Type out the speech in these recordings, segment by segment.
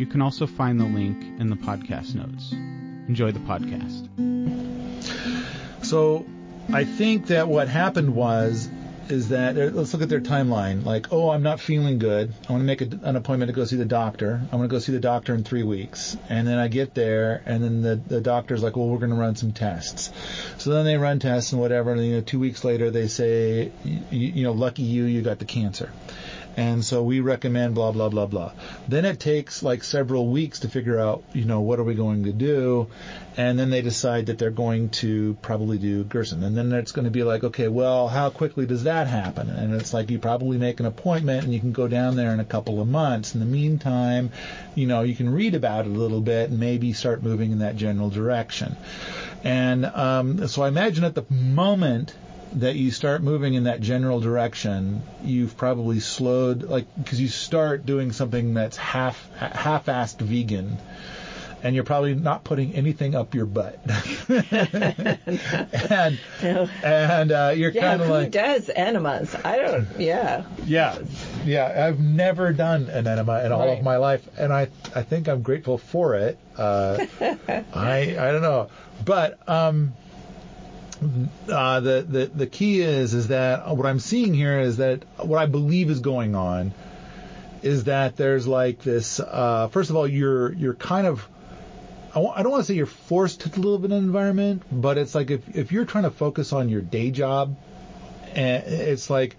You can also find the link in the podcast notes. Enjoy the podcast. So I think that what happened was is that uh, let's look at their timeline. Like, oh, I'm not feeling good. I want to make a, an appointment to go see the doctor. I want to go see the doctor in three weeks. And then I get there, and then the the doctor's like, well, we're going to run some tests. So then they run tests and whatever. And you know, two weeks later, they say, you, you know, lucky you, you got the cancer. And so we recommend blah blah blah blah. Then it takes like several weeks to figure out, you know, what are we going to do, and then they decide that they're going to probably do Gerson. And then it's going to be like, okay, well, how quickly does that happen? And it's like you probably make an appointment and you can go down there in a couple of months. In the meantime, you know, you can read about it a little bit and maybe start moving in that general direction. And um, so I imagine at the moment that you start moving in that general direction, you've probably slowed, like, because you start doing something that's half half-assed vegan, and you're probably not putting anything up your butt. and No. and uh, you're Yeah, kind of like who does enemas? I don't. Yeah. yeah, yeah. I've never done an enema in all Right. of my life, and I I think I'm grateful for it. Uh, I I don't know, but um, uh, the the the key is is that what I'm seeing here is that what I believe is going on is that there's like this. Uh, first of all, you're you're kind of I I don't want to say you're forced to live in an environment, but it's like if if you're trying to focus on your day job, and it's like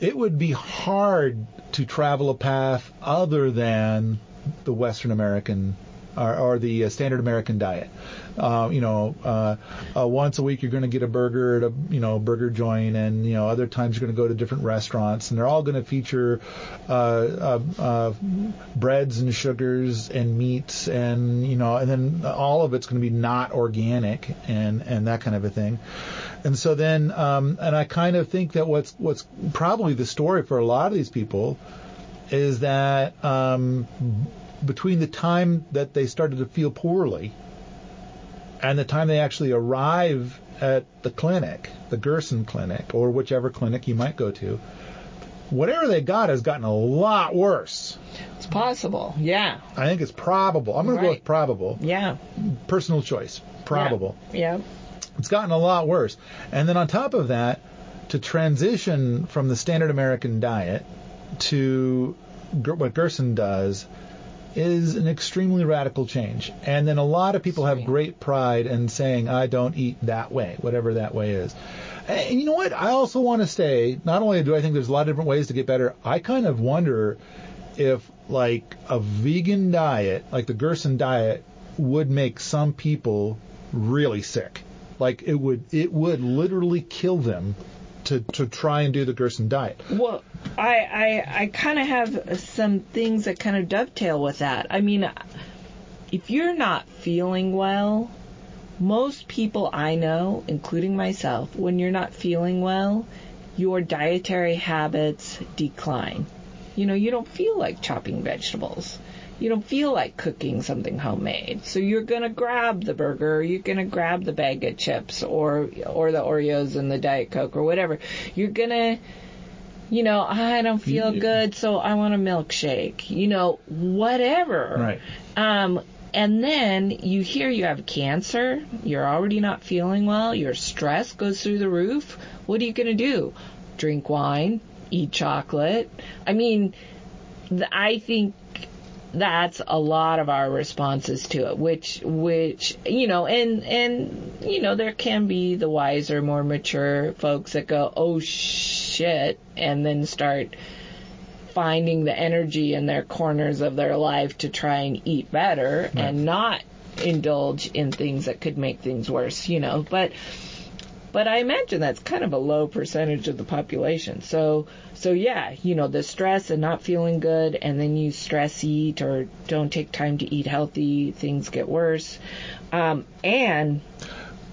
it would be hard to travel a path other than the Western American or, or the uh, standard American diet. Uh, you know, uh, uh, once a week you're going to get a burger at a you know burger joint, and you know other times you're going to go to different restaurants, and they're all going to feature uh, uh, uh, breads and sugars and meats, and you know, and then all of it's going to be not organic and and that kind of a thing. And so then, um, and I kind of think that what's what's probably the story for a lot of these people is that um, between the time that they started to feel poorly and the time they actually arrive at the clinic, the Gerson clinic, or whichever clinic you might go to, whatever they got has gotten a lot worse. It's possible. Yeah. I think it's probable. I'm going to go with probable. Yeah. Personal choice. Probable. Yeah. It's gotten a lot worse. And then on top of that, to transition from the standard American diet to what Gerson does is an extremely radical change. And then a lot of people have great pride in saying, I don't eat that way, whatever that way is. And you know what? I also want to say, not only do I think there's a lot of different ways to get better, I kind of wonder if like a vegan diet, like the Gerson diet, would make some people really sick. Like it would, it would literally kill them to to try and do the Gerson diet. Well, I I, I kind of have some things that kind of dovetail with that. I mean, if you're not feeling well, most people I know, including myself, when you're not feeling well, your dietary habits decline. You know, you don't feel like chopping vegetables. You don't feel like cooking something homemade. So you're going to grab the burger, or you're going to grab the bag of chips or or the Oreos and the Diet Coke or whatever. You're going to you know, I don't feel Yeah. good, so I want a milkshake. You know, whatever. Right. Um, and then you hear you have cancer, you're already not feeling well, your stress goes through the roof. What are you going to do? Drink wine, eat chocolate. I mean, I think that's a lot of our responses to it which which you know and and you know there can be the wiser more mature folks that go oh shit and then start finding the energy in their corners of their life to try and eat better and not indulge in things that could make things worse you know? But but I imagine that's kind of a low percentage of the population. So, so yeah, you know, the stress and not feeling good, and then you stress eat or don't take time to eat healthy, things get worse. Um, and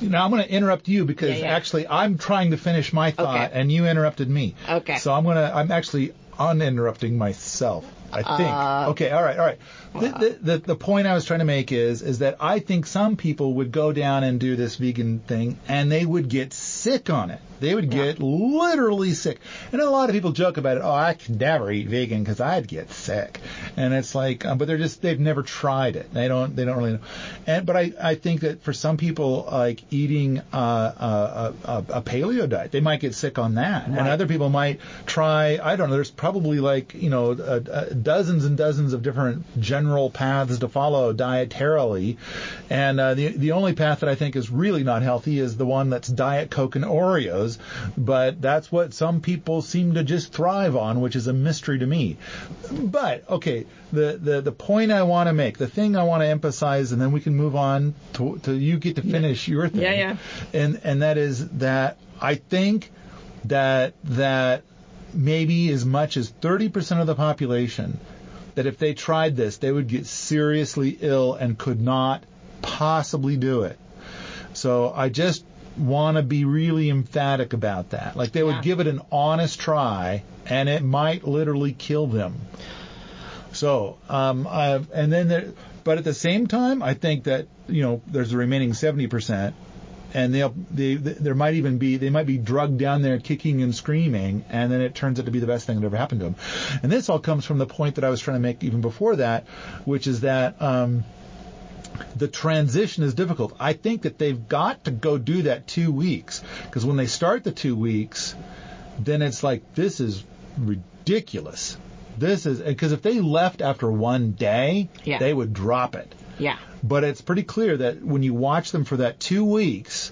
Now I'm going to interrupt you because Yeah, yeah. actually I'm trying to finish my thought Okay. and you interrupted me. Okay. So I'm going to I'm actually uninterrupting myself. I think. Uh, okay. All right. All right. The, the, the the point I was trying to make is is that I think some people would go down and do this vegan thing and they would get sick on it. They would get literally sick. And a lot of people joke about it. Oh, I could never eat vegan because I'd get sick. And it's like, um, but they're just they've never tried it. They don't they don't really know. And but I I think that for some people like eating uh, a, a, a paleo diet, they might get sick on that. And other people might try. I don't know. There's probably like you know uh, uh, dozens and dozens of different general paths to follow dietarily. And uh, the the only path that I think is really not healthy is the one that's diet coke and Oreos. But that's what some people seem to just thrive on, which is a mystery to me. But okay, the the the point I want to make, the thing I want to emphasize, and then we can move on to, to you get to finish your thing. Yeah, yeah. And and that is that I think that that maybe as much as 30% of the population that if they tried this, they would get seriously ill and could not possibly do it. So I just want to be really emphatic about that. Like they would Yeah. give it an honest try, and it might literally kill them. So, um, I, and then there, but at the same time, I think that you know there's the remaining 70 percent, and they'll they, there might even be they might be drugged down there kicking and screaming, and then it turns out to be the best thing that ever happened to them. And this all comes from the point that I was trying to make even before that, which is that. Um, the transition is difficult. I think that they've got to go do that two weeks because when they start the two weeks, then it's like this is ridiculous. This is because if they left after one day, Yeah. they would drop it. Yeah, But it's pretty clear that when you watch them for that two weeks,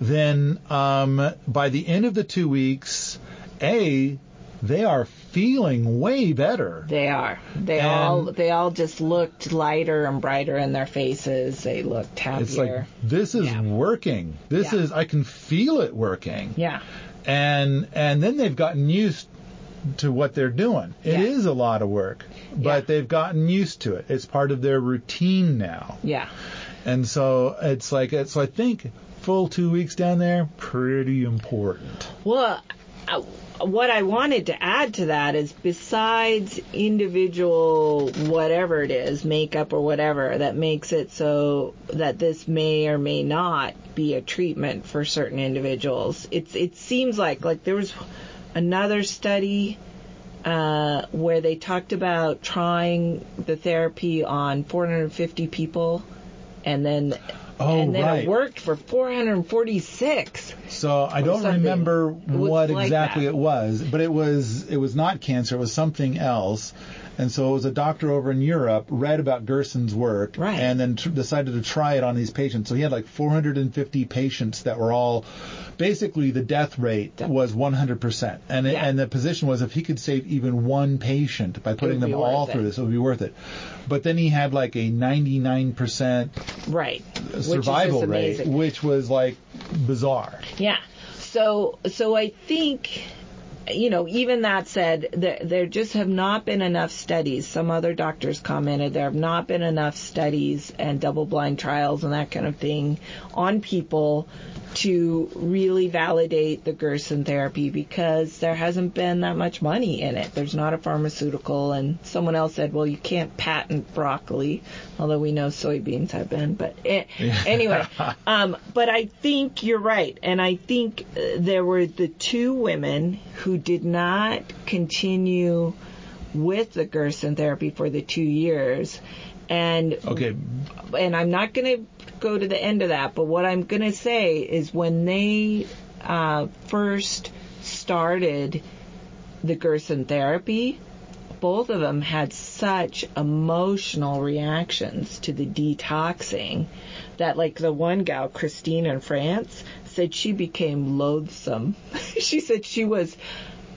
then um, by the end of the two weeks, a they are feeling way better. they are. They And- all they all just looked lighter and brighter in their faces. They looked happier. It's like this is Yeah. working. This Yeah. is I can feel it working. yeah, and and then they've gotten used to what they're doing. It is Yeah. a lot of work, but Yeah. they've gotten used to it. It's part of their routine now, yeah. and so it's like so. I think full two weeks down there pretty important. Well, uh, what I wanted to add to that is besides individual whatever it is, makeup or whatever, that makes it so that this may or may not be a treatment for certain individuals. It's it seems like like there was another study uh, where they talked about trying the therapy on 450 people, and then Oh, and then right. it worked for 446. So I don't something. remember what like exactly that. it was, but it was it was not cancer. It was something else. And so it was a doctor over in Europe read about Gerson's work Right. and then tr- decided to try it on these patients. So he had like 450 patients that were all basically the death rate was 100%. And it, Yeah. and the position was if he could save even one patient by putting them all through it. this, it would be worth it. But then he had like a 99% Right. Survival rate, which was like bizarre. Yeah. So so I think you know, even that said, there, there just have not been enough studies. Some other doctors commented there have not been enough studies and double blind trials and that kind of thing on people to really validate the Gerson therapy because there hasn't been that much money in it. There's not a pharmaceutical, and someone else said, well, you can't patent broccoli, although we know soybeans have been. But eh, anyway, um, but I think you're right, and I think uh, there were the two women who did not continue with the Gerson therapy for the two years, and Okay, and I'm not going to go to the end of that, but what I'm going to say is when they uh, first started the Gerson therapy, both of them had such emotional reactions to the detoxing that, like the one gal, Christine in France, said she became loathsome. she said she was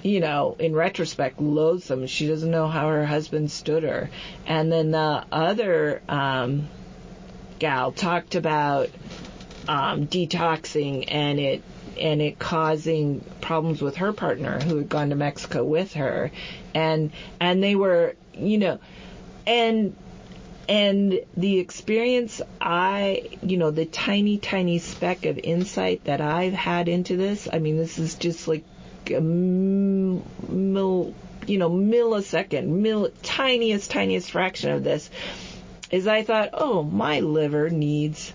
you know, in retrospect, loathsome. She doesn't know how her husband stood her. And then the other um, gal talked about um, detoxing and it and it causing problems with her partner who had gone to Mexico with her, and and they were you know, and and the experience I, you know, the tiny, tiny speck of insight that I've had into this, I mean, this is just like a mil, you know, millisecond, mil, tiniest, tiniest fraction of this, is I thought, oh, my liver needs,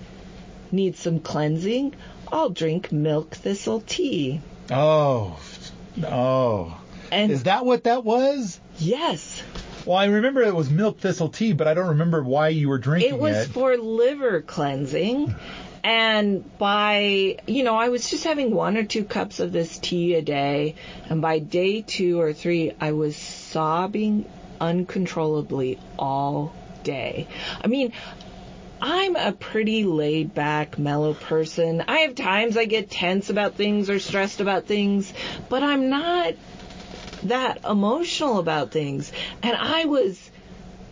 needs some cleansing. I'll drink milk thistle tea. Oh, oh. And Is that what that was? yes, Well, I remember it was milk thistle tea, but I don't remember why you were drinking it It was for liver cleansing. And by, you know, I was just having one or two cups of this tea a day. And by day two or three, I was sobbing uncontrollably all day. I mean, I'm a pretty laid back, mellow person. I have times I get tense about things or stressed about things, but I'm not that emotional about things. And I was,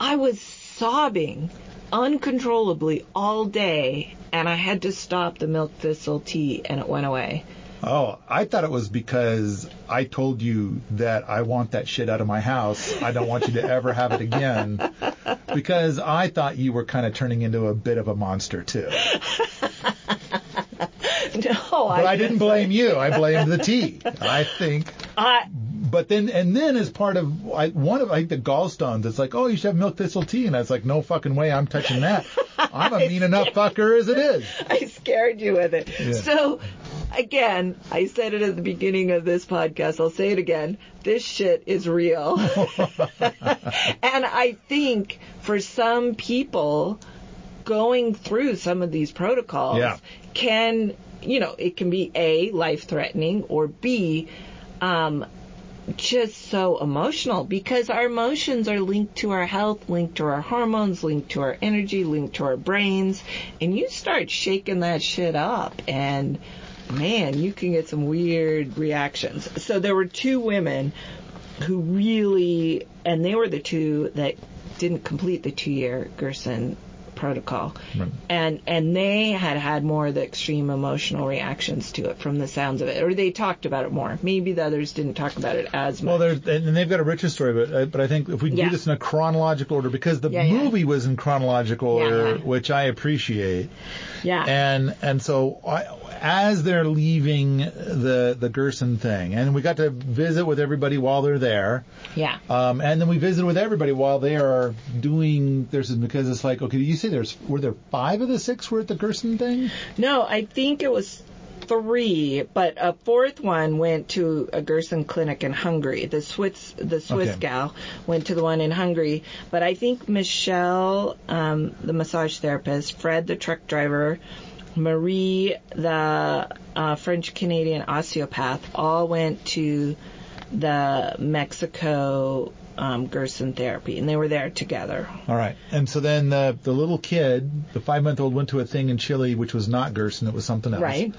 I was sobbing uncontrollably all day and I had to stop the milk thistle tea and it went away. Oh, I thought it was because I told you that I want that shit out of my house. I don't want you to ever have it again. Because I thought you were kind of turning into a bit of a monster too. No, But I didn't blame you. I blamed the tea. I think. I, But then, and then as part of I, one of like the gallstones, it's like, oh, you should have milk thistle tea, and I was like, no fucking way, I'm touching that. I'm a mean enough fucker as it is. I scared you with it. Yeah. So, again, I said it at the beginning of this podcast. I'll say it again. This shit is real. and I think for some people, going through some of these protocols Yeah. can, you know, it can be A, life threatening, or B, um, just so emotional because our emotions are linked to our health, linked to our hormones, linked to our energy, linked to our brains. And you start shaking that shit up and man, you can get some weird reactions. So there were two women who really, and they were the two that didn't complete the two year Gerson protocol. Right. And and they had had more of the extreme emotional reactions to it from the sounds of it, or they talked about it more. Maybe the others didn't talk about it as much. Well, there's and they've got a richer story, but uh, but I think if we Yeah. do this in a chronological order, because the Yeah, yeah. movie was in chronological order, yeah. which I appreciate, yeah. and and so I, as they're leaving the the Gerson thing, and we got to visit with everybody while they're there, yeah. um, and then we visited with everybody while they are doing there's because it's like okay, you say there's were there five of the six were at the Gerson thing? No, I think it was three, but a fourth one went to a Gerson clinic in Hungary. The Swiss, the Swiss Okay. gal went to the one in Hungary. But I think Michelle, um, the massage therapist, Fred, the truck driver, Marie, the uh, French Canadian osteopath, all went to the Mexico um, Gerson therapy, and they were there together. All right. And so then the the little kid, the five month old, went to a thing in Chile which was not Gerson, it was something else. Right.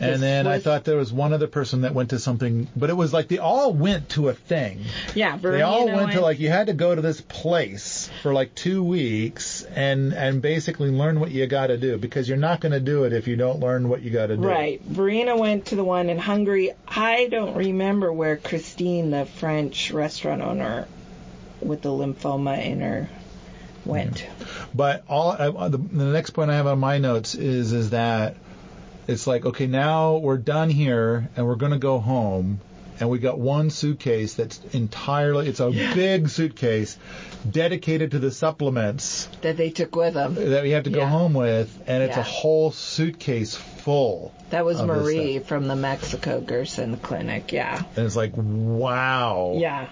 And then I thought there was one other person that went to something, but it was like they all went to a thing. Yeah, Verena They all went to like you had to go to this place for like two weeks and and basically learn what you got to do because you're not going to do it if you don't learn what you got to do. Right. Verena went to the one in Hungary. I don't remember where Christine, the French restaurant owner with the lymphoma in her, went. But all uh, the, the next point I have on my notes is is that it's like okay now we're done here and we're going to go home and we got one suitcase that's entirely it's a big suitcase dedicated to the supplements That they took with them. that we have to go Yeah. home with and it's Yeah. a whole suitcase full That was Marie from the Mexico Gerson clinic. Yeah. and it's like wow Yeah.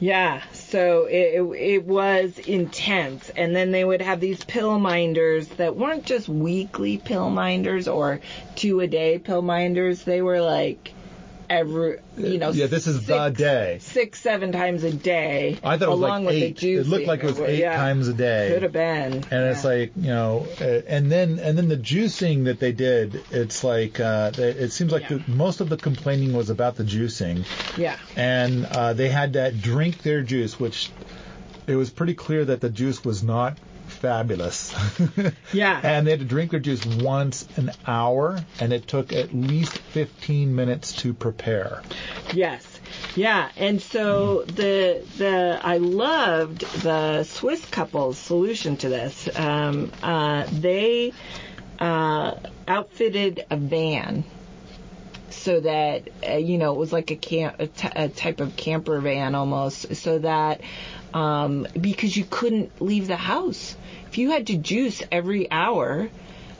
Yeah, so it, it, was intense. And then they would have these pill minders that weren't just weekly pill minders or two a day pill minders. They were like every, you know, yeah this is the day six, seven times a day. I thought it was along like eight it looked like it was eight times a day Could have been. and it's like you know and then and then the juicing that they did it's like uh it it seems like Yeah. the, most of the complaining was about the juicing yeah. and uh they had to drink their juice which it was pretty clear that the juice was not fabulous. Yeah. and they had to drink their juice once an hour, and it took at least 15 minutes to prepare. Yes. Yeah, and so the the I loved the Swiss couple's solution to this. Um, uh, they uh, outfitted a van so that uh, you know it was like a camp a, t- a type of camper van almost, so that um, because you couldn't leave the house if you had to juice every hour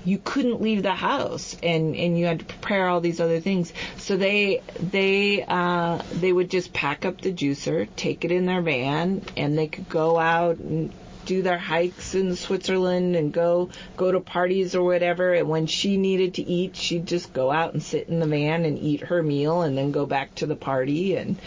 you couldn't leave the house and and you had to prepare all these other things. So they they uh they would just pack up the juicer take it in their van and they could go out and do their hikes in Switzerland and go go to parties or whatever. And when she needed to eat she'd just go out and sit in the van and eat her meal and then go back to the party. And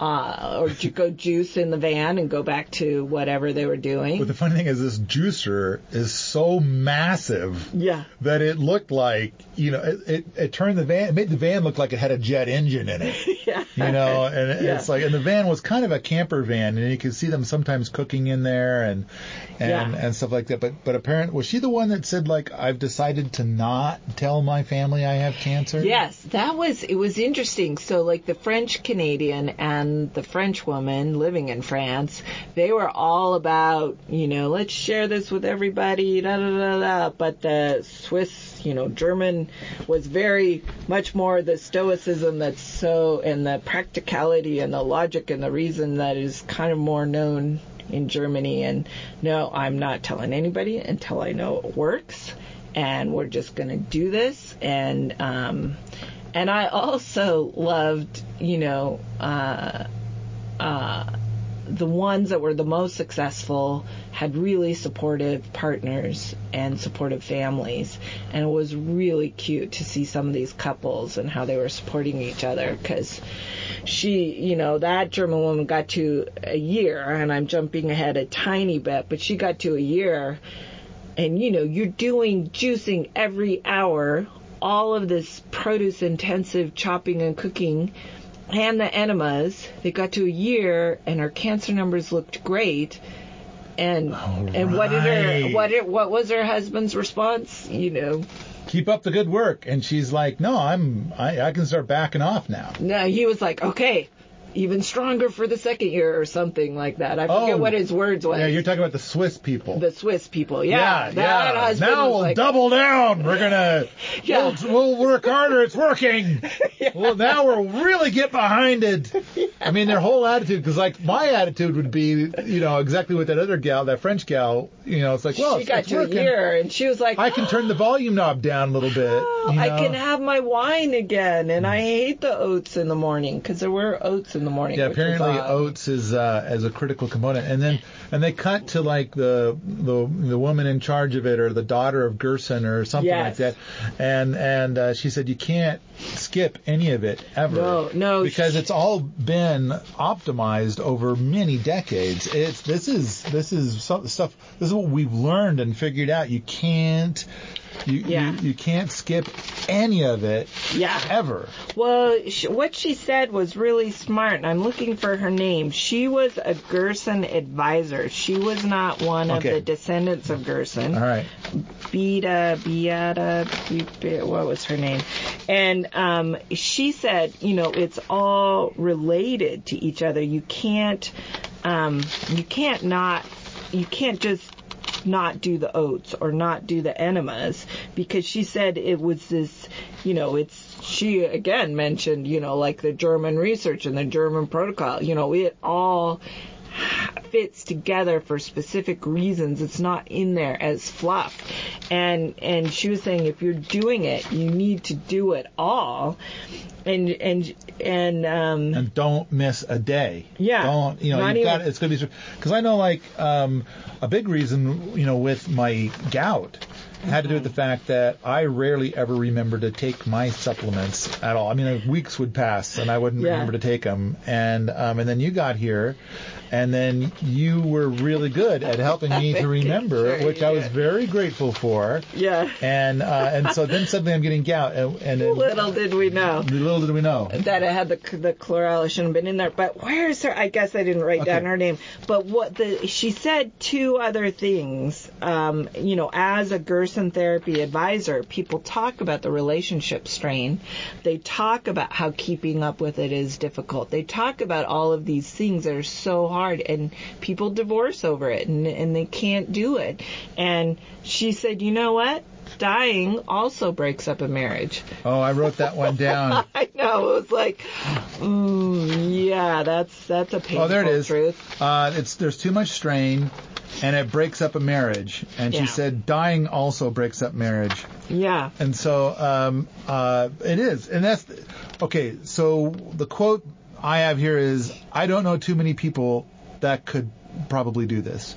uh, or to go juice in the van and go back to whatever they were doing. But the funny thing is, this juicer is so massive yeah. that it looked like, you know, it, it, it turned the van, it made the van look like it had a jet engine in it. Yeah. You know, and it- Yeah. it's like, and the van was kind of a camper van, and you could see them sometimes cooking in there and and Yeah. and stuff like that. But but apparently, was she the one that said like, I've decided to not tell my family I have cancer? Yes, that was it was interesting. So like the French Canadian and the French woman living in France, they were all about, you know, let's share this with everybody, da da da da. But the Swiss, you know, German was very much more the stoicism that's so and the practicality and the logic and the reason that is kind of more known in Germany. And no, I'm not telling anybody until I know it works. And we're just going to do this. And um and I also loved, you know, uh uh the ones that were the most successful had really supportive partners and supportive families. And it was really cute to see some of these couples and how they were supporting each other. Because she you know that german woman got to a year and i'm jumping ahead a tiny bit but she got to a year and you know you're doing juicing every hour all of this produce intensive chopping and cooking and the enemas they got to a year and her cancer numbers looked great and and what did her what did, what was her husband's response you know Keep up the good work. And she's like, No, I'm I, I can start backing off now. no he was like okay even stronger for the second year or something like that i forget Oh. what his words were. Yeah, you're talking about the Swiss people. the swiss people yeah, that yeah. husband Now we'll like, double down. We're gonna Yeah. we'll, we'll work harder. It's working. Well, now we'll really get behind it. I mean, their whole attitude, because like my attitude would be, you know, exactly what that other gal, that French gal, you know, it's like, well, she it's, got it's to working. a year and she was like I can turn the volume knob down a little bit. Oh, you I can have my wine again, and I mm. hate the oats in the morning because there were oats in the morning. Yeah, which was apparently oats is uh, as a critical component, and then and they cut to like the the the woman in charge of it, or the daughter of Gerson, or something Yes. like that, and and uh, she said you can't skip any of it ever. No, no, because she- it's all been optimized over many decades. It's this is this is stuff. This is what we've learned and figured out. You can't. You, Yeah. you you can't skip any of it Yeah. ever. Well, sh- what she said was really smart, and I'm looking for her name. She was a Gerson advisor. She was not one of the descendants of Gerson. All right. Beta, Beata, Be- what was her name? And um, she said, you know, it's all related to each other. You can't, um, you can't not, you can't just not do the oats or not do the enemas because she said it was this, you know, it's she again mentioned, you know, like the German research and the German protocol. You know, it all fits together for specific reasons. It's not in there as fluff. And and she was saying if you're doing it, you need to do it all. And and and um and don't miss a day. Yeah. Don't you know you've got it's gonna be because I know like um, a big reason you know with my gout had to do with the fact that I rarely ever remember to take my supplements at all. I mean, like, weeks would pass and I wouldn't Yeah. remember to take them, and um, and then you got here, and then you were really good at helping me to remember, sure which I was very grateful for. Yeah. And uh, and so then suddenly I'm getting gout, and, and Little did we know little did we know. that it had the the chlorella shouldn't have been in there. But where is her? I guess I didn't write down her name. But what the she said two other things. Um, you know, as a Gerson therapy advisor, people talk about the relationship strain. They talk about how keeping up with it is difficult. They talk about all of these things that are so hard, and people divorce over it, and and they can't do it. And she said, you know what? Dying also breaks up a marriage. Oh, I wrote that one down. I know. It was like, mm, yeah, that's that's a painful Oh, there it is. truth. Uh, it's there's too much strain, and it breaks up a marriage. And Yeah. she said dying also breaks up marriage. Yeah. And so um, uh, it is, and that's okay. So the quote I have here is, "I don't know too many people that could probably do this,"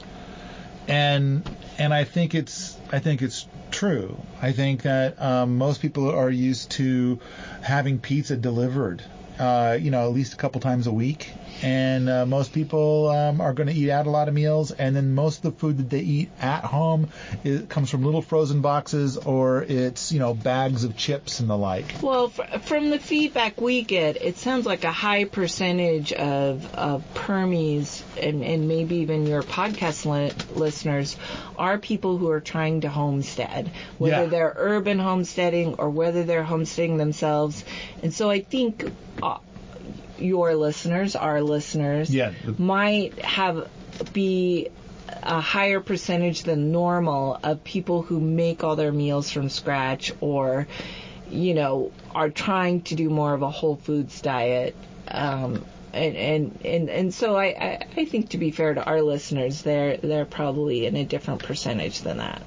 and and I think it's I think it's true. I think that um, most people are used to having pizza delivered, uh, you know, at least a couple times a week. And uh, most people um, are going to eat out a lot of meals, and then most of the food that they eat at home it comes from little frozen boxes or it's you know bags of chips and the like. Well, fr- from the feedback we get, it sounds like a high percentage of, of permies and, and maybe even your podcast li- listeners are people who are trying to homestead, whether Yeah. they're urban homesteading or whether they're homesteading themselves. And so I think uh, your listeners, our listeners, Yeah. might have be a higher percentage than normal of people who make all their meals from scratch or you know are trying to do more of a whole foods diet um and and and, and so I, I I think to be fair to our listeners they're they're probably in a different percentage than that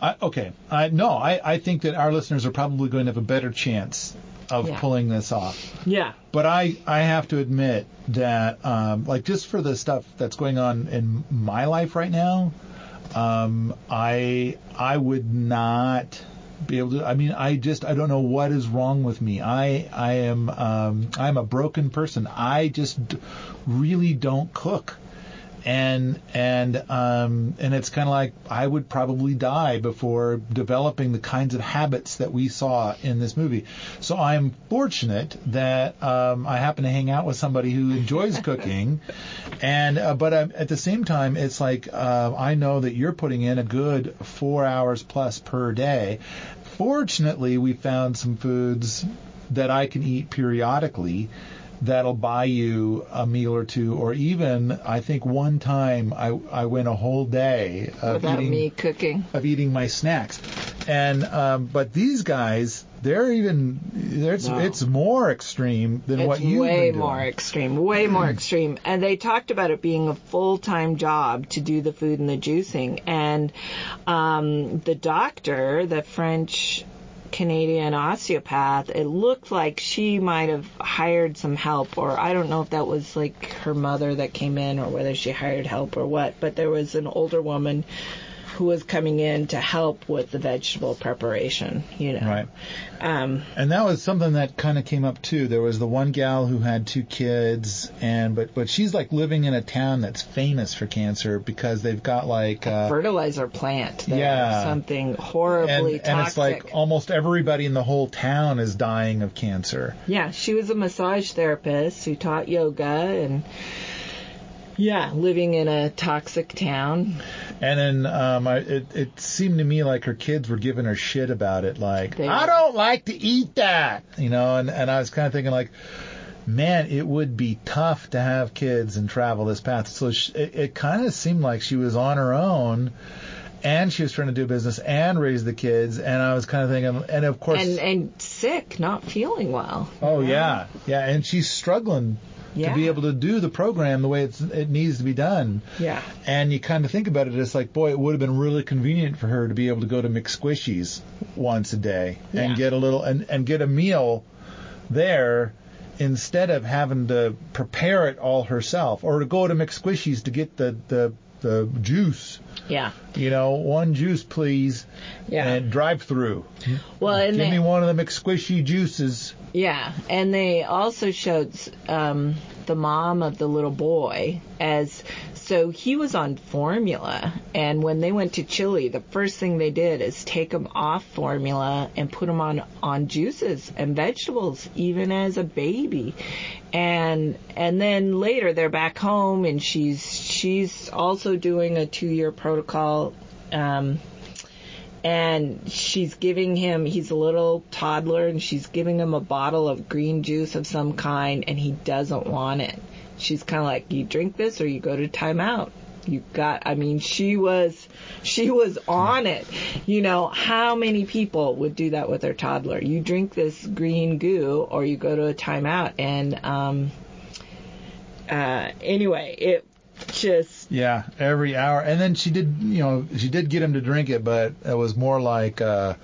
I, okay, I, no, I, I think that our listeners are probably going to have a better chance of Yeah. pulling this off. yeah But I, I have to admit that, um, like, just for the stuff that's going on in my life right now, um, I, I would not be able to. I mean, I just, I don't know what is wrong with me. I, I am, um, I'm a broken person. I just really don't cook. And and um, and it's kind of like I would probably die before developing the kinds of habits that we saw in this movie. So I'm fortunate that um, I happen to hang out with somebody who enjoys cooking, and uh, but um, at the same time, it's like uh, I know that you're putting in a good four hours plus per day. Fortunately, we found some foods that I can eat periodically that'll buy you a meal or two, or even I think one time I I went a whole day of without eating me cooking of eating my snacks, and um, but these guys they're even it's No. it's more extreme than it's what you way more extreme, way more extreme. And they talked about it being a full-time job to do the food and the juicing. And um, the doctor, the French Canadian osteopath, it looked like she might have hired some help, or I don't know if that was like her mother that came in, or whether she hired help or what. But there was an older woman who was coming in to help with the vegetable preparation. You know, Right. Um, And that was something that kind of came up too. There was the one gal who had two kids, and but but she's like living in a town that's famous for cancer because they've got like uh, fertilizer plant there, Yeah. something and horribly and it's like almost everybody in the whole town is dying of cancer. yeah, she was a massage therapist who taught yoga and yeah, living in a toxic town. And then um, I, it, it seemed to me like her kids were giving her shit about it, like They I don't like to eat that, you know. And and I was kind of thinking like, man, it would be tough to have kids and travel this path. So she, it, it kind of seemed like she was on her own. And she was trying to do business and raise the kids, and I was kind of thinking, and of course, And and sick, not feeling well. oh yeah, yeah, and she's struggling Yeah. to be able to do the program the way it's, it needs to be done. Yeah. And you kind of think about it, it's like, boy, it would have been really convenient for her to be able to go to McSquishies once a day and get a little and, and get a meal there instead of having to prepare it all herself, or to go to McSquishies to get the the the juice. Yeah. You know, one juice, please. Yeah. And drive through. Well, and Give they, me one of them McSquishy juices. Yeah, and they also showed um, the mom of the little boy as so he was on formula, and when they went to Chile, the first thing they did is take him off formula and put him on on juices and vegetables, even as a baby, and and then later they're back home, and she's she's also doing a two year protocol. Um, and she's giving him he's a little toddler and she's giving him a bottle of green juice of some kind and he doesn't want it she's kind of like you drink this or you go to timeout. You got i mean she was she was on it. You know how many people would do that with their toddler? You drink this green goo or you go to a timeout and um uh anyway it just Yeah, every hour. And then she did, you know, she did get him to drink it, but it was more like, uh,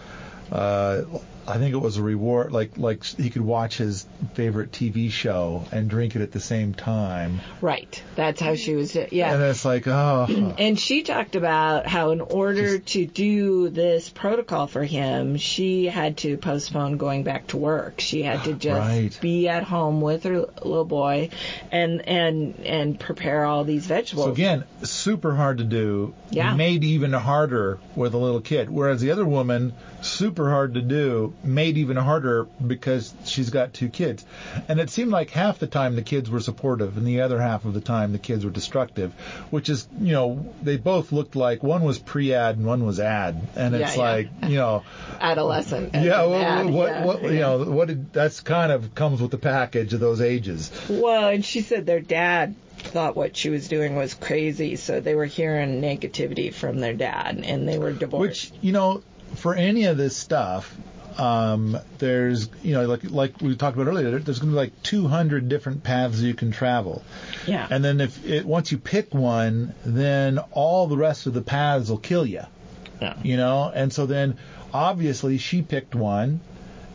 uh, I think it was a reward, like like he could watch his favorite TV show and drink it at the same time. right that's how she was yeah And it's like, oh, And she talked about how in order to do this protocol for him, she had to postpone going back to work. She had to just Right. be at home with her little boy and and and prepare all these vegetables. so again, super hard to do. Yeah. Made even harder with a little kid. Whereas the other woman, super hard to do, made even harder because she's got two kids. And it seemed like half the time the kids were supportive and the other half of the time the kids were destructive, which is, you know, they both looked like one was pre-ad and one was ad. And it's Yeah, yeah. like, you know, Adolescent. yeah, dad, what, what, yeah, what you yeah. know, what did, that's kind of comes with the package of those ages. Well, and she said their dad thought what she was doing was crazy, so they were hearing negativity from their dad, and they were divorced. Which you know, for any of this stuff, um, there's you know like like we talked about earlier, there's going to be like 200 different paths you can travel, yeah. and then if it, once you pick one, then all the rest of the paths will kill you. Yeah. You know, and so then obviously she picked one,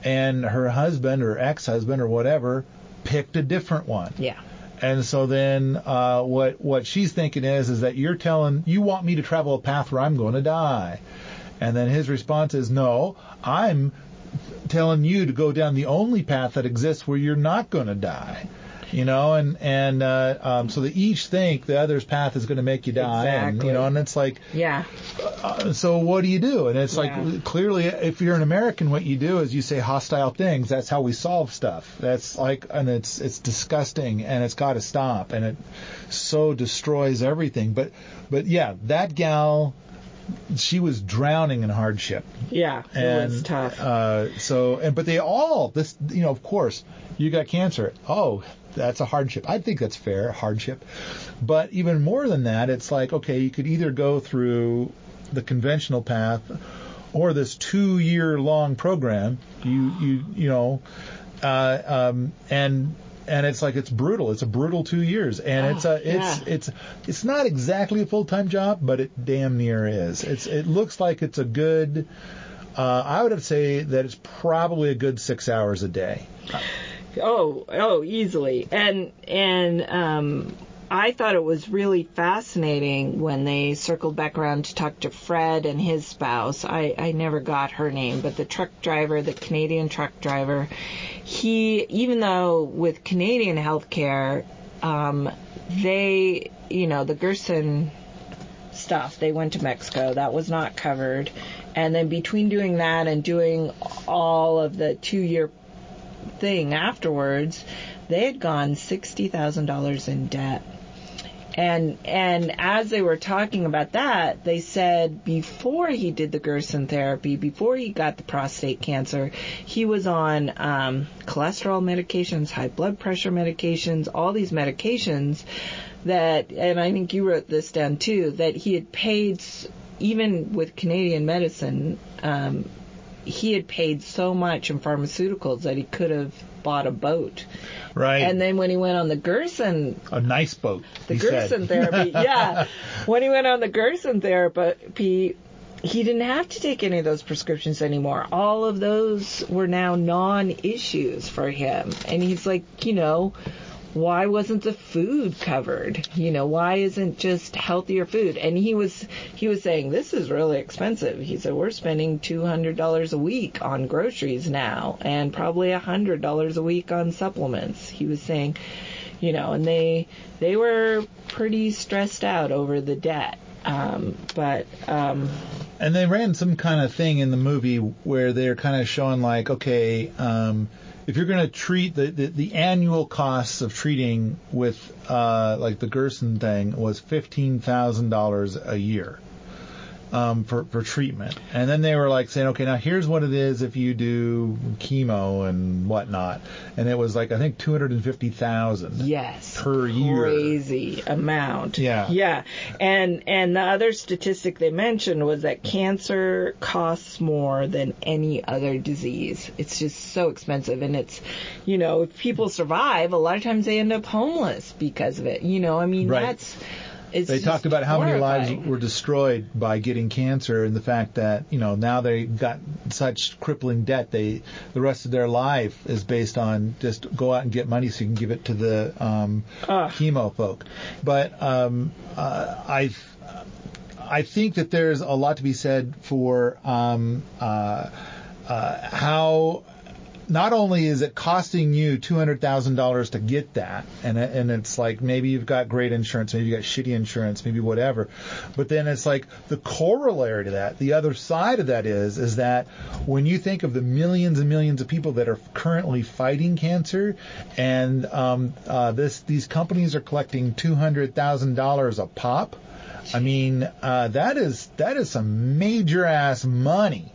and her husband or ex-husband or whatever picked a different one. yeah. And so then uh, what what she's thinking is is that you're telling you want me to travel a path where I'm going to die, and then his response is no, I'm telling you to go down the only path that exists where you're not going to die. You know, and and uh, um, so they each think the other's path is going to make you die, and you know, and it's like, Yeah. uh, so what do you do? And it's Yeah. like clearly, if you're an American, what you do is you say hostile things. That's how we solve stuff. That's like, and it's it's disgusting, and it's got to stop, and it so destroys everything. But but yeah, that gal, she was drowning in hardship, Yeah. It and was tough. Uh, so and but they all this, you know, of course, you got cancer. Oh. That's a hardship. I think that's fair, hardship. But even more than that, it's like, okay, you could either go through the conventional path or this two year long program. You you you know, uh, um, and and it's like it's brutal. It's a brutal two years, and Oh, it's a it's yeah. it's it's not exactly a full time job, but it damn near is. It's it looks like it's a good. Uh, I would have say that it's probably a good six hours a day. Oh, oh, easily. And and um I thought it was really fascinating when they circled back around to talk to Fred and his spouse. I, I never got her name, but the truck driver, the Canadian truck driver, he, even though with Canadian healthcare, um, they, you know, the Gerson stuff, they went to Mexico. That was not covered. And then between doing that and doing all of the two year thing afterwards, they had gone sixty thousand dollars in debt. And and as they were talking about that, they said before he did the Gerson therapy, before he got the prostate cancer, he was on um, cholesterol medications, high blood pressure medications, all these medications that, and I think you wrote this down too, that he had paid even with Canadian medicine. Um, he had paid so much in pharmaceuticals that he could have bought a boat. Right. And then when he went on the Gerson a nice boat. the he Gerson said. therapy, yeah, when he went on the Gerson therapy, he didn't have to take any of those prescriptions anymore. All of those were now non-issues for him, and he's like, you know, why wasn't the food covered? You know, why isn't just healthier food? And he was he was saying this is really expensive. He said we're spending two hundred dollars a week on groceries now, and probably a hundred dollars a week on supplements. He was saying, you know, and they they were pretty stressed out over the debt. Um, but um, And they ran some kind of thing in the movie where they're kind of showing like, okay, um, if you're going to treat the, the the annual costs of treating with uh, like the Gerson thing was fifteen thousand dollars a year. Um, for for treatment, and then they were like saying, okay, now here's what it is if you do chemo and whatnot, and it was like I think two hundred and fifty thousand. Yes. Per year. Crazy amount. Yeah. Yeah. And and the other statistic they mentioned was that cancer costs more than any other disease. It's just so expensive and it's you know, if people survive, a lot of times they end up homeless because of it. You know, I mean Right. that's it's They talked about how many lives were destroyed by getting cancer, and the fact that you know now they got such crippling debt. They the rest of their life is based on just go out and get money so you can give it to the um, Ugh. chemo folk. But um, uh, I I think that there's a lot to be said for um, uh, uh, how not only is it costing you two hundred thousand dollars to get that, and and it's like maybe you've got great insurance, maybe you got shitty insurance, maybe whatever, but then it's like the corollary to that, the other side of that is is that when you think of the millions and millions of people that are currently fighting cancer, and um, uh, this these companies are collecting two hundred thousand dollars a pop. I mean, uh, that is that is some major ass money.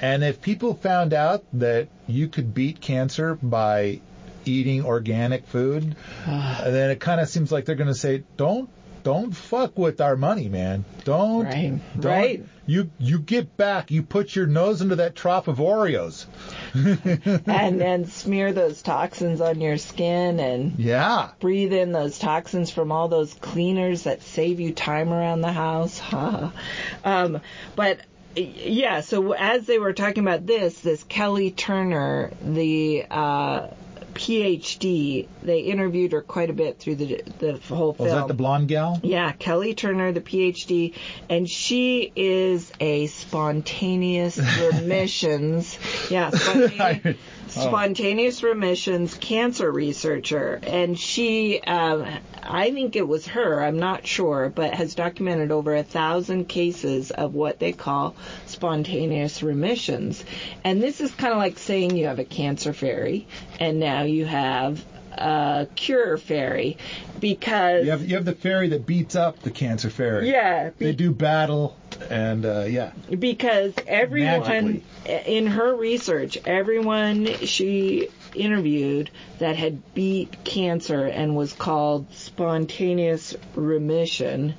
And if people found out that you could beat cancer by eating organic food, then it kind of seems like they're going to say, "Don't, don't fuck with our money, man. Don't, Right, don't. right. You, you get back. You put your nose into that trough of Oreos. and then smear those toxins on your skin and Yeah, breathe in those toxins from all those cleaners that save you time around the house. um, but yeah, so as they were talking about this, this Kelly Turner, the uh, PhD, they interviewed her quite a bit through the the whole film. was that the blonde gal? Yeah, Kelly Turner, the PhD, and she is a spontaneous remissions. Yeah, spontaneous, spontaneous remissions cancer researcher, and she, um, I think it was her, I'm not sure, but has documented over a thousand cases of what they call spontaneous remissions, and this is kind of like saying you have a cancer fairy, and now you have a cure fairy, because You have you have the fairy that beats up the cancer fairy. yeah, They do battle, and uh, yeah. because everyone Magically. in her research, everyone she interviewed that had beat cancer and was called spontaneous remission,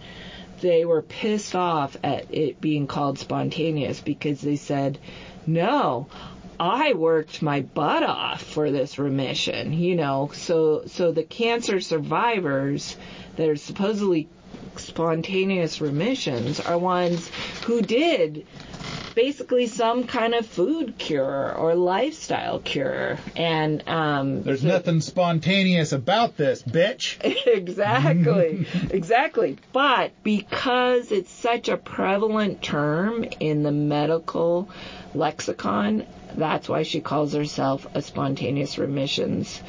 they were pissed off at it being called spontaneous because they said, "No, I worked my butt off for this remission." You know, so so the cancer survivors that are supposedly spontaneous remissions are ones who did basically some kind of food cure or lifestyle cure. And um There's nothing spontaneous about this, bitch. exactly. Exactly. But because it's such a prevalent term in the medical lexicon that's why she calls herself a spontaneous remissions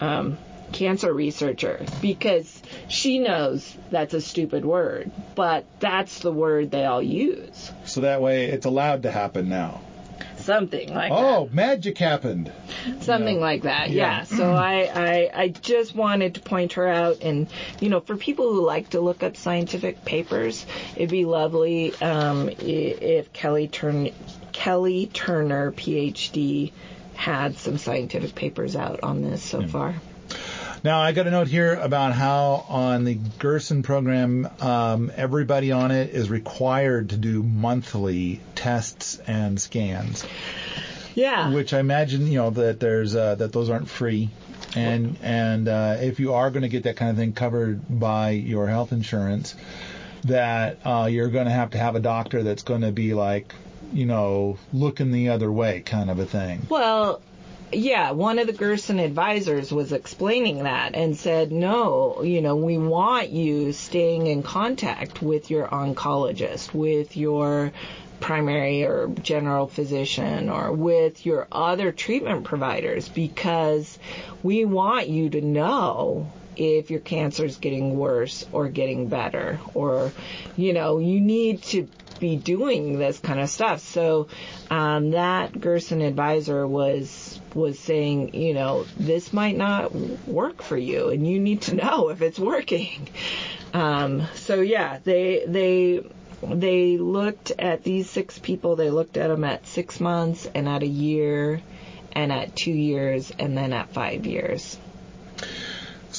um, cancer researcher because she knows that's a stupid word but that's the word they all use So that way it's allowed to happen now. something like Oh, magic happened. that something like that yeah, Yeah. so I, I i just wanted to point her out and you know for people who like to look up scientific papers it'd be lovely um, if kelly turn kelly turner phd had some scientific papers out on this so far Now I got a note here about how on the Gerson program, um, everybody on it is required to do monthly tests and scans, yeah. Which I imagine you know that there's uh, that those aren't free, and and uh, if you are going to get that kind of thing covered by your health insurance, that uh, you're going to have to have a doctor that's going to be like, you know, looking the other way kind of a thing. Well, yeah, one of the Gerson advisors was explaining that and said, no, you know, we want you staying in contact with your oncologist, with your primary or general physician or with your other treatment providers because we want you to know if your cancer is getting worse or getting better or you know you need to be doing this kind of stuff. So um, that gerson advisor was was saying you know this might not work for you and you need to know if it's working um, so yeah they they they looked at these six people. They looked at them at six months and at a year and at two years and then at five years.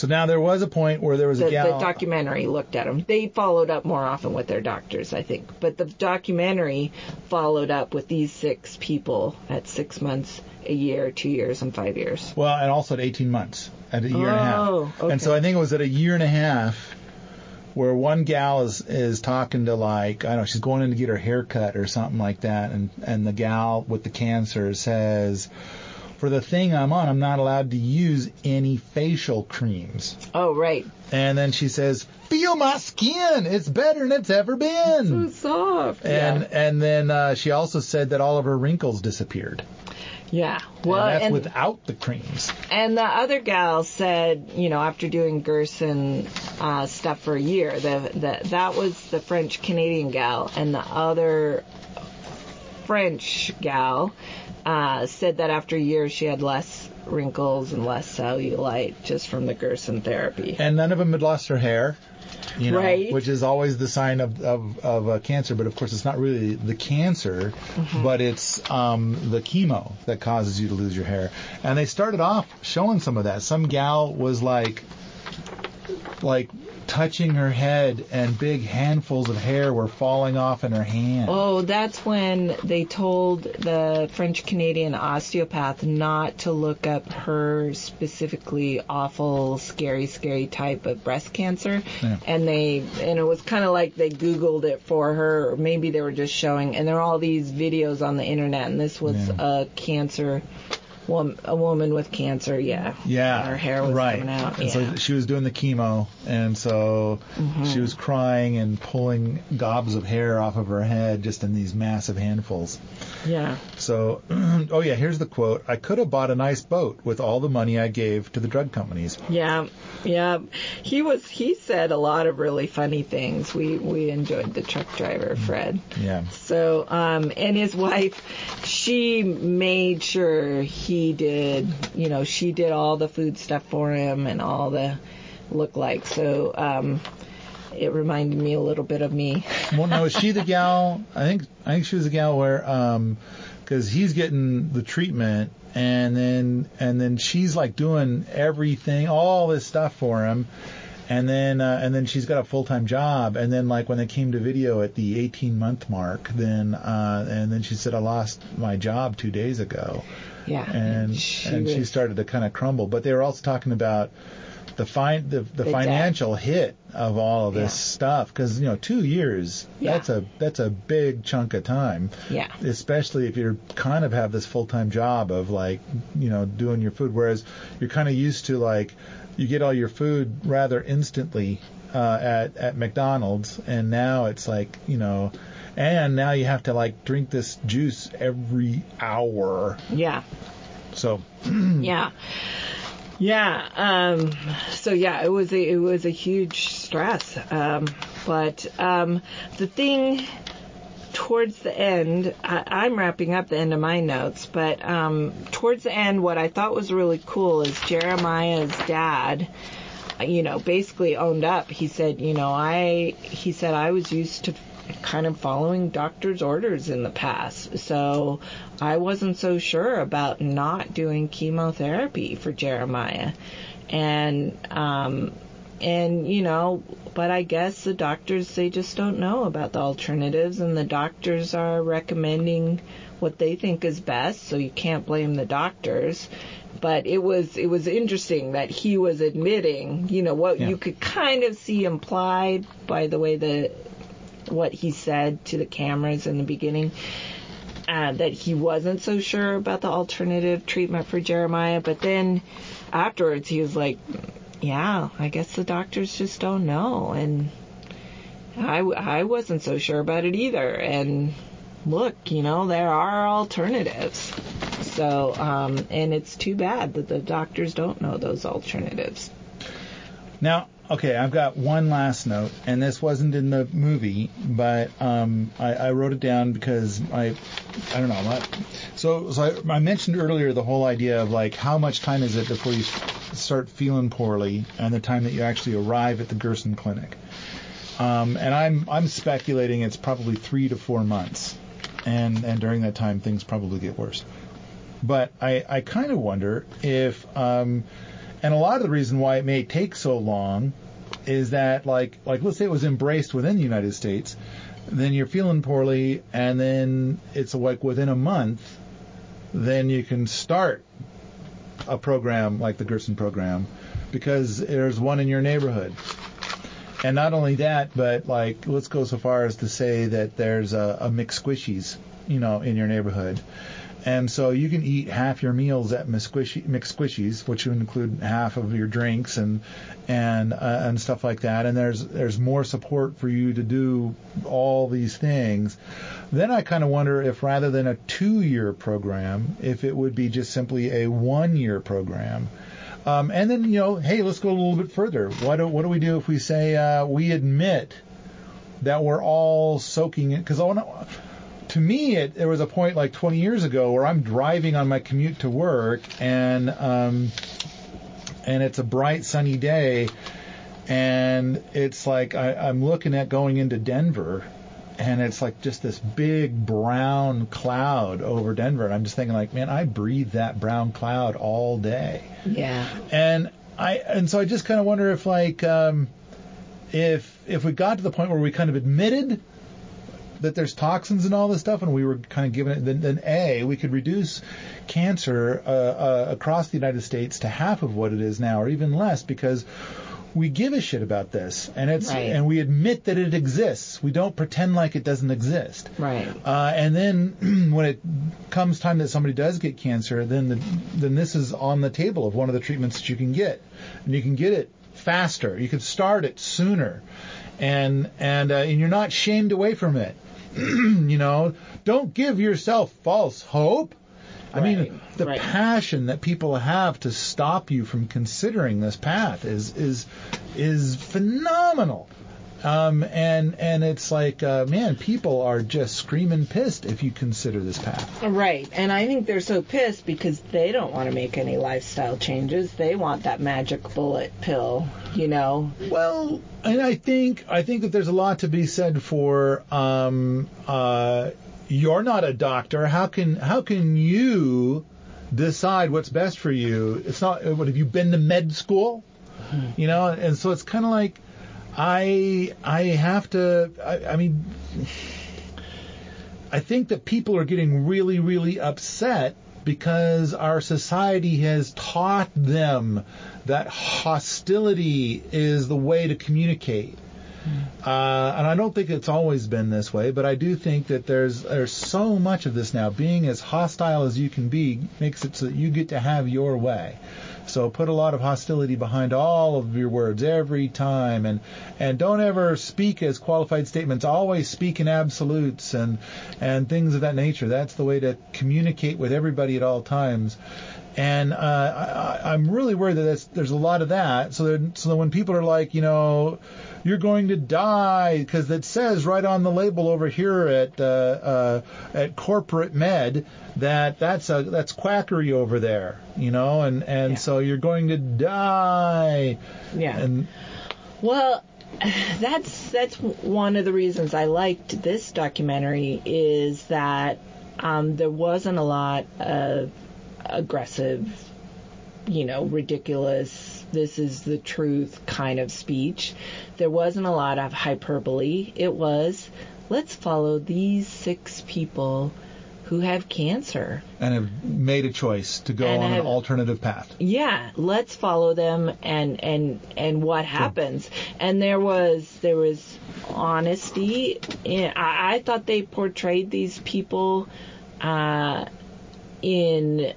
So now there was a point where there was The, a gal. the documentary looked at them. They followed up more often with their doctors, I think. But the documentary followed up with these six people at six months, a year, two years, and five years. well, and also at 18 months, at a year and a half. Oh, okay. And so I think it was at a year and a half where one gal is is talking to like I don't know she's going in to get her hair cut or something like that, and and the gal with the cancer says. For the thing I'm on, I'm not allowed to use any facial creams. Oh, right. And then she says, "Feel my skin. It's better than it's ever been." So been." soft. And yeah. and then uh, she also said that all of her wrinkles disappeared. yeah. Well, and that's and, without the creams. And the other gal said, you know, after doing Gerson uh, stuff for a year, that the, that was the French Canadian gal, and the other French gal uh, said that after years she had less wrinkles and less cellulite just from the Gerson therapy. And none of them had lost her hair. You know, Right. which is always the sign of of, of uh, cancer, but of course it's not really the cancer, Mm-hmm. but it's um, the chemo that causes you to lose your hair. And they started off showing some of that. Some gal was like, like touching her head, and big handfuls of hair were falling off in her hand. Oh, that's when they told the French Canadian osteopath not to look up her specifically awful, scary, scary type of breast cancer. Yeah. And they, and it was kind of like they Googled it for her, or maybe they were just showing, and there are all these videos on the internet, and this was Yeah. a cancer, wom- a woman with cancer, yeah. Yeah, her hair was right. coming out. And yeah. Mm-hmm. so she was doing the chemo, and so she was crying and pulling gobs of hair off of her head just in these massive handfuls. yeah. So, oh yeah, here's the quote: "I could have bought a nice boat with all the money I gave to the drug companies." Yeah, yeah. He was. He said a lot of really funny things. We we enjoyed the truck driver, Fred. Yeah, So, um, and his wife, she made sure he did. You know, she did all the food stuff for him and all the look like. So, um, it reminded me a little bit of me. well, no, is she the gal? I think I think she was the gal where, um, because he's getting the treatment, and then and then she's like doing everything, all this stuff for him. And then, uh, and then she's got a full-time job. And then, like when they came to video at the 18-month mark, then, uh, and then she said, "I lost my job two days ago." Yeah, and she and she started to kind of crumble. But they were also talking about the fin the, the, The financial hit of all of this Yeah. stuff because you know two years Yeah. that's a that's a big chunk of time. Yeah. Especially if you're kind of have this full time job of like you know doing your food, whereas you're kind of used to like you get all your food rather instantly uh, at at McDonald's, and now it's like you know. And now you have to like drink this juice every hour. Yeah. So yeah. Yeah. Um, so yeah, it was a, it was a huge stress. Um, but um, the thing towards the end, I, I'm wrapping up the end of my notes, but um, towards the end, what I thought was really cool is Jeremiah's dad. You know, basically owned up. He said, you know, I, he said, I was used to kind of following doctor's orders in the past. So I wasn't so sure about not doing chemotherapy for Jeremiah. And, um, and, you know, but I guess the doctors, they just don't know about the alternatives and the doctors are recommending what they think is best. So you can't blame the doctors. But it was, it was interesting that he was admitting, you know, what Yeah. you could kind of see implied by the way the, what he said to the cameras in the beginning. uh, that he wasn't so sure about the alternative treatment for Jeremiah, but then afterwards he was like, "Yeah, I guess the doctors just don't know," and I I wasn't so sure about it either, and look, you know, there are alternatives. So, um, and it's too bad that the doctors don't know those alternatives. Now, okay, I've got one last note, and this wasn't in the movie, but um, I, I wrote it down because I, I don't know. I, so, so I, I mentioned earlier the whole idea of like how much time is it before you start feeling poorly, and the time that you actually arrive at the Gerson Clinic. Um, and I'm I'm speculating it's probably three to four months, and and during that time things probably get worse. But I I kind of wonder if um, and a lot of the reason why it may take so long is that like like let's say it was embraced within the United States, then you're feeling poorly, and then it's like within a month, then you can start a program like the Gerson program because there's one in your neighborhood. And not only that, but like let's go so far as to say that there's a, a McSquishies, you know, in your neighborhood. And so you can eat half your meals at McSquishy, McSquishies, which would include half of your drinks and and uh, and stuff like that. And there's there's more support for you to do all these things. Then I kind of wonder if rather than a two-year program, if it would be just simply a one-year program. Um, and then you know, hey, let's go a little bit further. What do what do we do if we say uh, we admit that we're all soaking it? Because I want to to me, it, there was a point like 20 years ago where I'm driving on my commute to work, and um, and it's a bright sunny day, and it's like I, I'm looking at going into Denver, and it's like just this big brown cloud over Denver, and I'm just thinking like, man, I breathe that brown cloud all day, Yeah. and I and so I just kind of wonder if like um, if if we got to the point where we kind of admitted that there's toxins and all this stuff, and we were kind of given it, then, then A, we could reduce cancer uh, uh, across the United States to half of what it is now, or even less, because we give a shit about this, and it's Right. and we admit that it exists. We don't pretend like it doesn't exist. Right. Uh, and then when it comes time that somebody does get cancer, then the, then this is on the table of one of the treatments that you can get, and you can get it faster. You can start it sooner, and and uh, and you're not shamed away from it. you know, don't give yourself false hope. I mean, the right. passion that people have to stop you from considering this path is is is phenomenal. Um, and and it's like, uh, man, people are just screaming pissed if you consider this path. Right. And I think they're so pissed because they don't want to make any lifestyle changes. They want that magic bullet pill, you know. Well, and I think I think that there's a lot to be said for um, uh, you're not a doctor. How can how can you decide what's best for you? It's not. What have you been to med school? You know, and so it's kind of like I I have to. I, I mean, I think that people are getting really really upset because our society has taught them that hostility is the way to communicate. Uh, and I don't think it's always been this way, but I do think that there's there's so much of this now. Being as hostile as you can be makes it so that you get to have your way. So put a lot of hostility behind all of your words every time, and and don't ever speak as qualified statements. Always speak in absolutes and and things of that nature. That's the way to communicate with everybody at all times. And uh, I, I'm really worried that that's, there's a lot of that. So that, so that when people are like, you know, you're going to die because it says right on the label over here at uh, uh, at corporate med that that's a that's quackery over there, you know, and and Yeah. so you're going to die. Yeah. And Well, that's that's one of the reasons I liked this documentary is that um, there wasn't a lot of aggressive, you know, ridiculous. This is the truth kind of speech. There wasn't a lot of hyperbole. It was, let's follow these six people who have cancer and have made a choice to go And on an alternative path. yeah let's follow them and and and what happens and there was there was honesty in, I, I thought they portrayed these people uh, in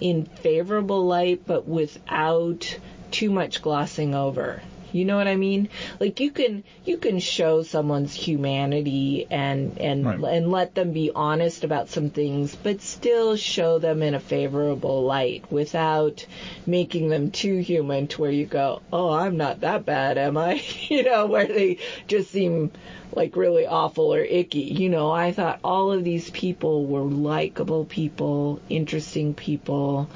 in favorable light, but without too much glossing over. You know what I mean? Like you can you can show someone's humanity and and Right. and let them be honest about some things, but still show them in a favorable light without making them too human to where you go, "Oh, I'm not that bad, am I?" you know, where they just seem like really awful or icky. You know, I thought all of these people were likable people, interesting people,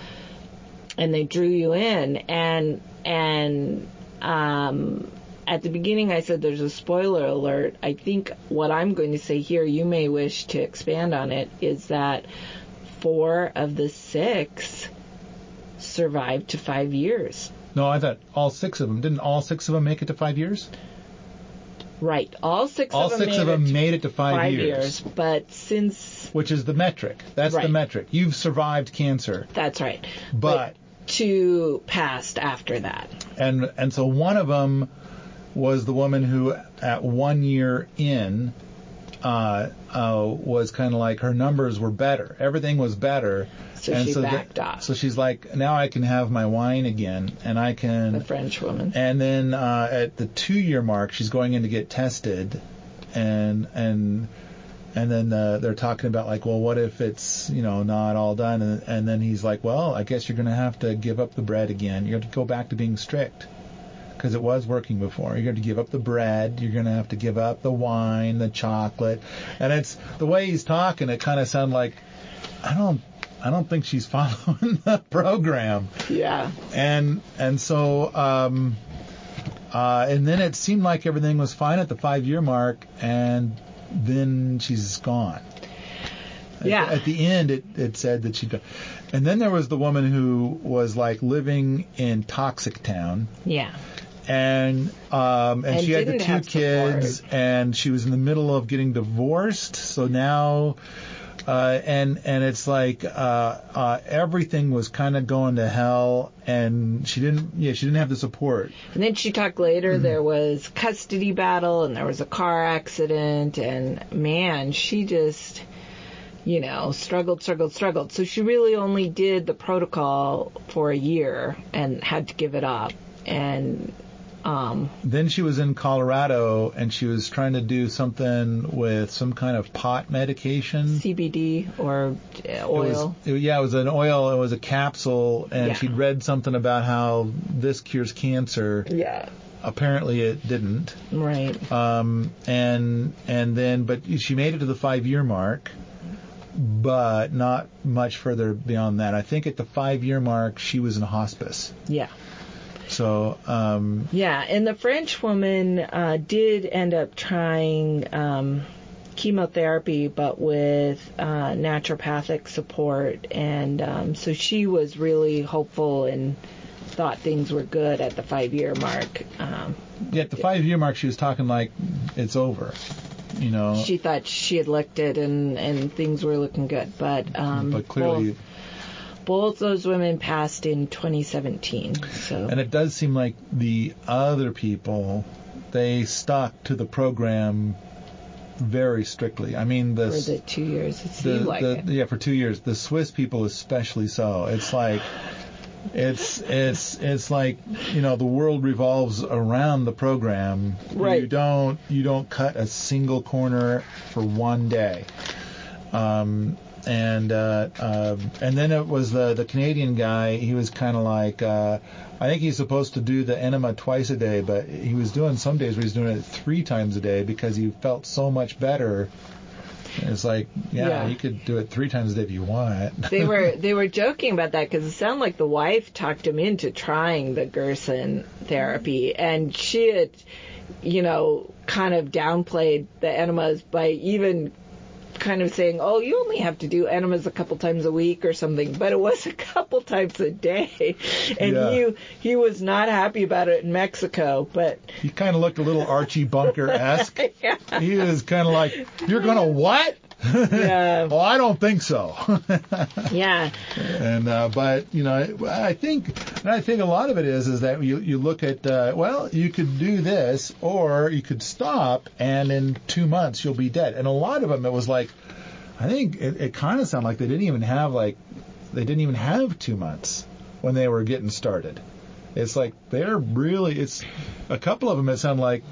and they drew you in. And and um, at the beginning, I said there's a spoiler alert. I think what I'm going to say here, you may wish to expand on it, is that four of the six survived to five years. No, I thought all six of them. Didn't all six of them make it to five years? Right, all six All of them six made of them it to made it to five, five years, years. But since which is the metric. That's the metric. You've survived cancer, that's right, but two passed after that. and and so one of them was the woman who at one year in uh, uh, was kind of like her numbers were better. Everything was better. So and she so backed off. So she's like, now I can have my wine again, and I can. The French woman. And then uh, at the two-year mark, she's going in to get tested, and and and then uh, they're talking about like, well, what if it's you know not all done? And, and then he's like, well, I guess you're going to have to give up the bread again. You have to go back to being strict because it was working before. You're going to give up the bread. You're going to have to give up the wine, the chocolate, and it's the way he's talking. It kind of sounds like I don't. I don't think she's following the program Yeah. and and so um, uh, and then it seemed like everything was fine at the five year mark, and then she's gone. At- Yeah. At, the end, it, it said that she, and then there was the woman who was like living in Toxic Town, Yeah. and um, and, And she had the two kids, support. and she was in the middle of getting divorced. So now, uh, and and it's like uh, uh, everything was kind of going to hell, and she didn't, yeah, she didn't have the support. And then she talked later there was custody battle and there was a car accident and man, she just you know, struggled, struggled, struggled. So she really only did the protocol for a year and had to give it up. And um Then she was in Colorado, and she was trying to do something with some kind of pot medication. CBD or uh, It oil. was, it- yeah, it was an oil. It was a capsule, and Yeah. she'd read something about how this cures cancer. yeah. Apparently, it didn't. Right. Um, and and then, but she made it to the five year mark, but not much further beyond that. I think at the five year mark, she was in hospice. Yeah. So, um, Yeah, and the French woman uh, did end up trying um, chemotherapy, but with uh, naturopathic support, and um, so she was really hopeful and thought things were good at the five-year mark. Um, yeah, at the five year mark, she was talking like it's over. You know, she thought she had licked it and and things were looking good, but um, but clearly, both, both those women passed in 2017. So and it does seem like the other people, they stuck to the program very strictly. I mean, for the the two years, it the, seemed like the it. yeah for two years. The Swiss people especially so. It's like it's it's it's like you know the world revolves around the program. Right. You don't you don't cut a single corner for one day. Um, and uh, uh, and then it was the the Canadian guy. He was kind of like uh, I think he's supposed to do the enema twice a day, but he was doing some days where he's doing it three times a day because he felt so much better. And it's like, yeah, Yeah. you could do it three times a day if you want. they were they were joking about that because it sounded like the wife talked him into trying the Gerson therapy, and she had, you know, kind of downplayed the enemas by even kind of saying, "Oh, you only have to do enemas a couple times a week or something," but it was a couple times a day, and Yeah. he he was not happy about it in Mexico, but he kind of looked a little Archie Bunker esque. yeah, He was kind of like, you're gonna what? Yeah. well, I don't think so. yeah, and uh, but you know, I think and I think a lot of it is is that you you look at uh, well, you could do this or you could stop, and in two months you'll be dead. And a lot of them it was like, I think it, it kind of sounded like they didn't even have like they didn't even have two months when they were getting started. It's like they're really it's a couple of them. It sounded like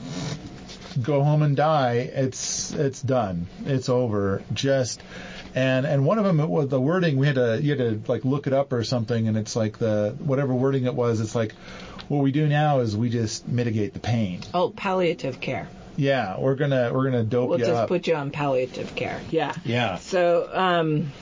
go home and die. It's it's done. It's over. Just and and one of them was the wording we had to you had to like look it up or something and it's like the whatever wording it was it's like what we do now is we just mitigate the pain. Oh, palliative care. Yeah, we're gonna we're gonna dope We'll you just up. put you on palliative care. Yeah. yeah. So, um,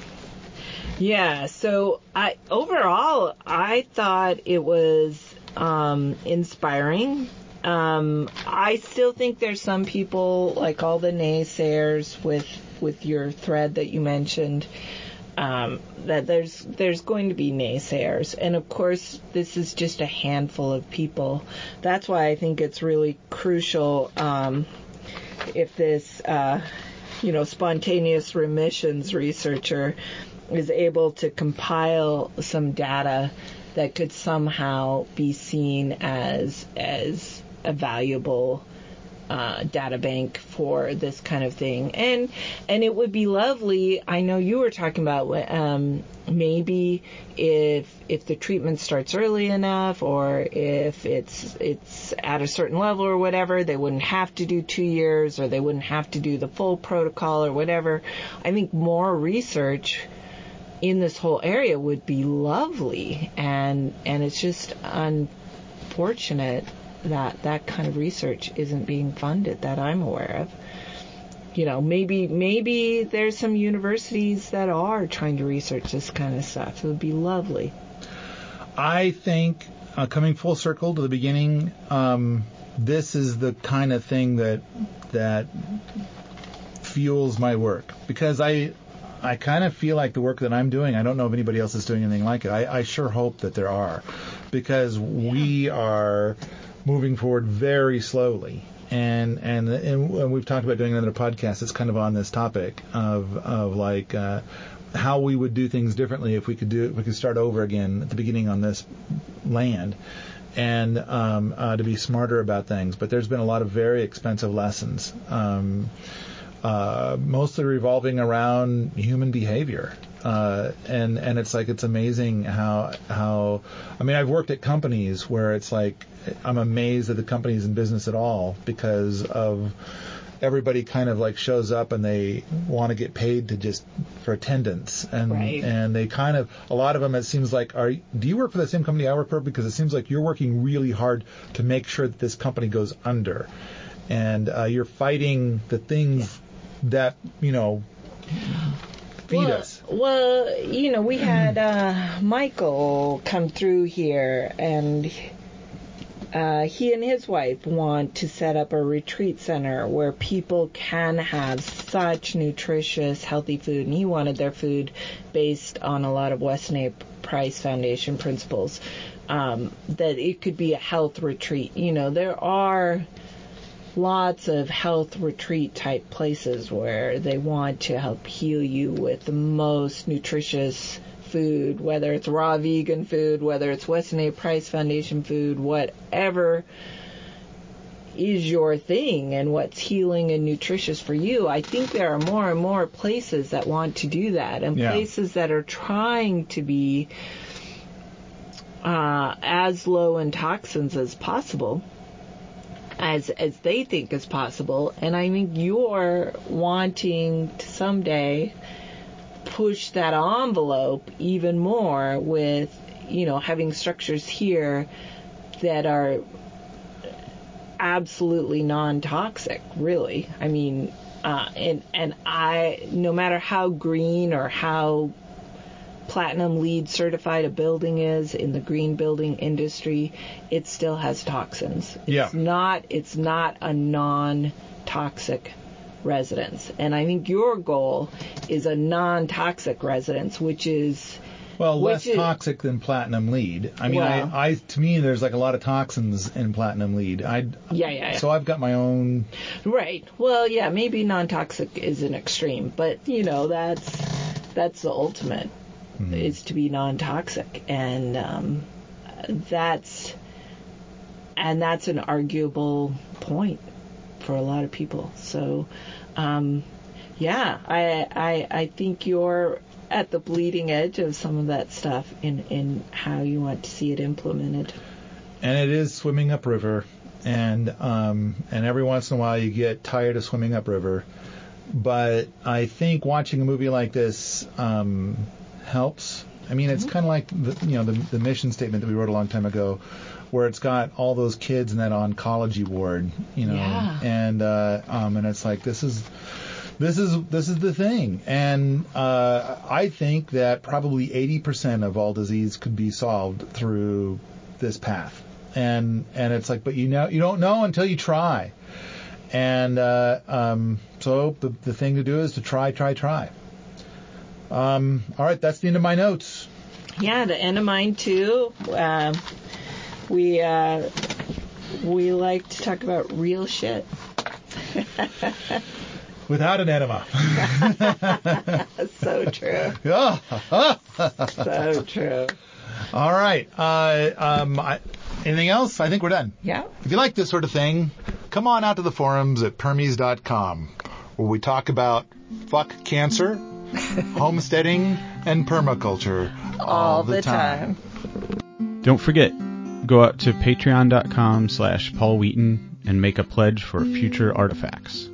yeah. So, I overall, I thought it was um, inspiring. Um, I still think there's some people, like all the naysayers, with with your thread that you mentioned. Um, that there's there's going to be naysayers, and of course this is just a handful of people. That's why I think it's really crucial um, if this uh, you know spontaneous remissions researcher is able to compile some data that could somehow be seen as as a valuable uh, data bank for this kind of thing, and and it would be lovely. I know you were talking about um, maybe if if the treatment starts early enough, or if it's it's at a certain level or whatever, they wouldn't have to do two years, or they wouldn't have to do the full protocol or whatever. I think more research in this whole area would be lovely, and and it's just unfortunate that that kind of research isn't being funded that I'm aware of. You know, maybe maybe there's some universities that are trying to research this kind of stuff. It would be lovely. I think uh, coming full circle to the beginning, um, this is the kind of thing that that fuels my work because I I kind of feel like the work that I'm doing. I don't know if anybody else is doing anything like it. I, I sure hope that there are because we are moving forward very slowly. And, and and we've talked about doing another podcast that's kind of on this topic of of like uh, how we would do things differently if we could do if we could start over again at the beginning on this land and um, uh, to be smarter about things. But there's been a lot of very expensive lessons, um, uh, mostly revolving around human behavior. Uh, and and it's like it's amazing how how I mean I've worked at companies where it's like I'm amazed that the company's in business at all because of everybody kind of like shows up and they want to get paid to just for attendance. And Right. and they kind of a lot of them it seems like are do you work for the same company I work for? Because it seems like you're working really hard to make sure that this company goes under. And uh, you're fighting the things that you know well, us Well, you know, we had uh, Michael come through here, and uh, he and his wife want to set up a retreat center where people can have such nutritious, healthy food. And he wanted their food based on a lot of Weston A. Price Foundation principles. Um, that it could be a health retreat. You know, there are lots of health retreat type places where they want to help heal you with the most nutritious food, whether it's raw vegan food, whether it's Weston A. Price Foundation food, whatever is your thing and what's healing and nutritious for you. I think there are more and more places that want to do that and Yeah. places that are trying to be uh, as low in toxins as possible as as they think is possible. And i think you're wanting to someday push that envelope even more with you know having structures here that are absolutely non-toxic really. I mean uh, and and i no matter how green or how platinum LEED certified a building is in the green building industry, it still has toxins. It's Yeah. not it's not a non toxic residence. And I think your goal is a non toxic residence, which is Well, Which less is- toxic than platinum LEED. I mean, Well- I, I to me, there's like a lot of toxins in platinum LEED. I yeah, yeah, yeah. so I've got my own. Right. Well, yeah, maybe non-toxic is an extreme, but you know that's that's the ultimate is to be non-toxic, and um, that's and that's an arguable point for a lot of people. So, um, Yeah, I, I I think you're at the bleeding edge of some of that stuff in in how you want to see it implemented. and it is swimming upriver, and um, and every once in a while you get tired of swimming upriver, but I think watching a movie like this um, helps. I mean, it's kind of like the, you know the, the mission statement that we wrote a long time ago, where it's got all those kids in that oncology ward, you know, Yeah. and uh, um, and it's like this is this is this is the thing, and uh, I think that probably 80% of all disease could be solved through this path, and and it's like, but you know you don't know until you try, and uh, um, so the the thing to do is to try, try, try. Um, all right, that's the end of my notes. Yeah, the end of mine too. Um, we uh, we like to talk about real shit. Without an enema. so true. Yeah. So true. All right. Uh, um, I, anything else? I think we're done. Yeah. If you like this sort of thing, come on out to the forums at permies.com where we talk about fuck cancer, homesteading, and permaculture all, the time. Don't forget, go out to patreon.com slash Paul Wheaton and make a pledge for future artifacts.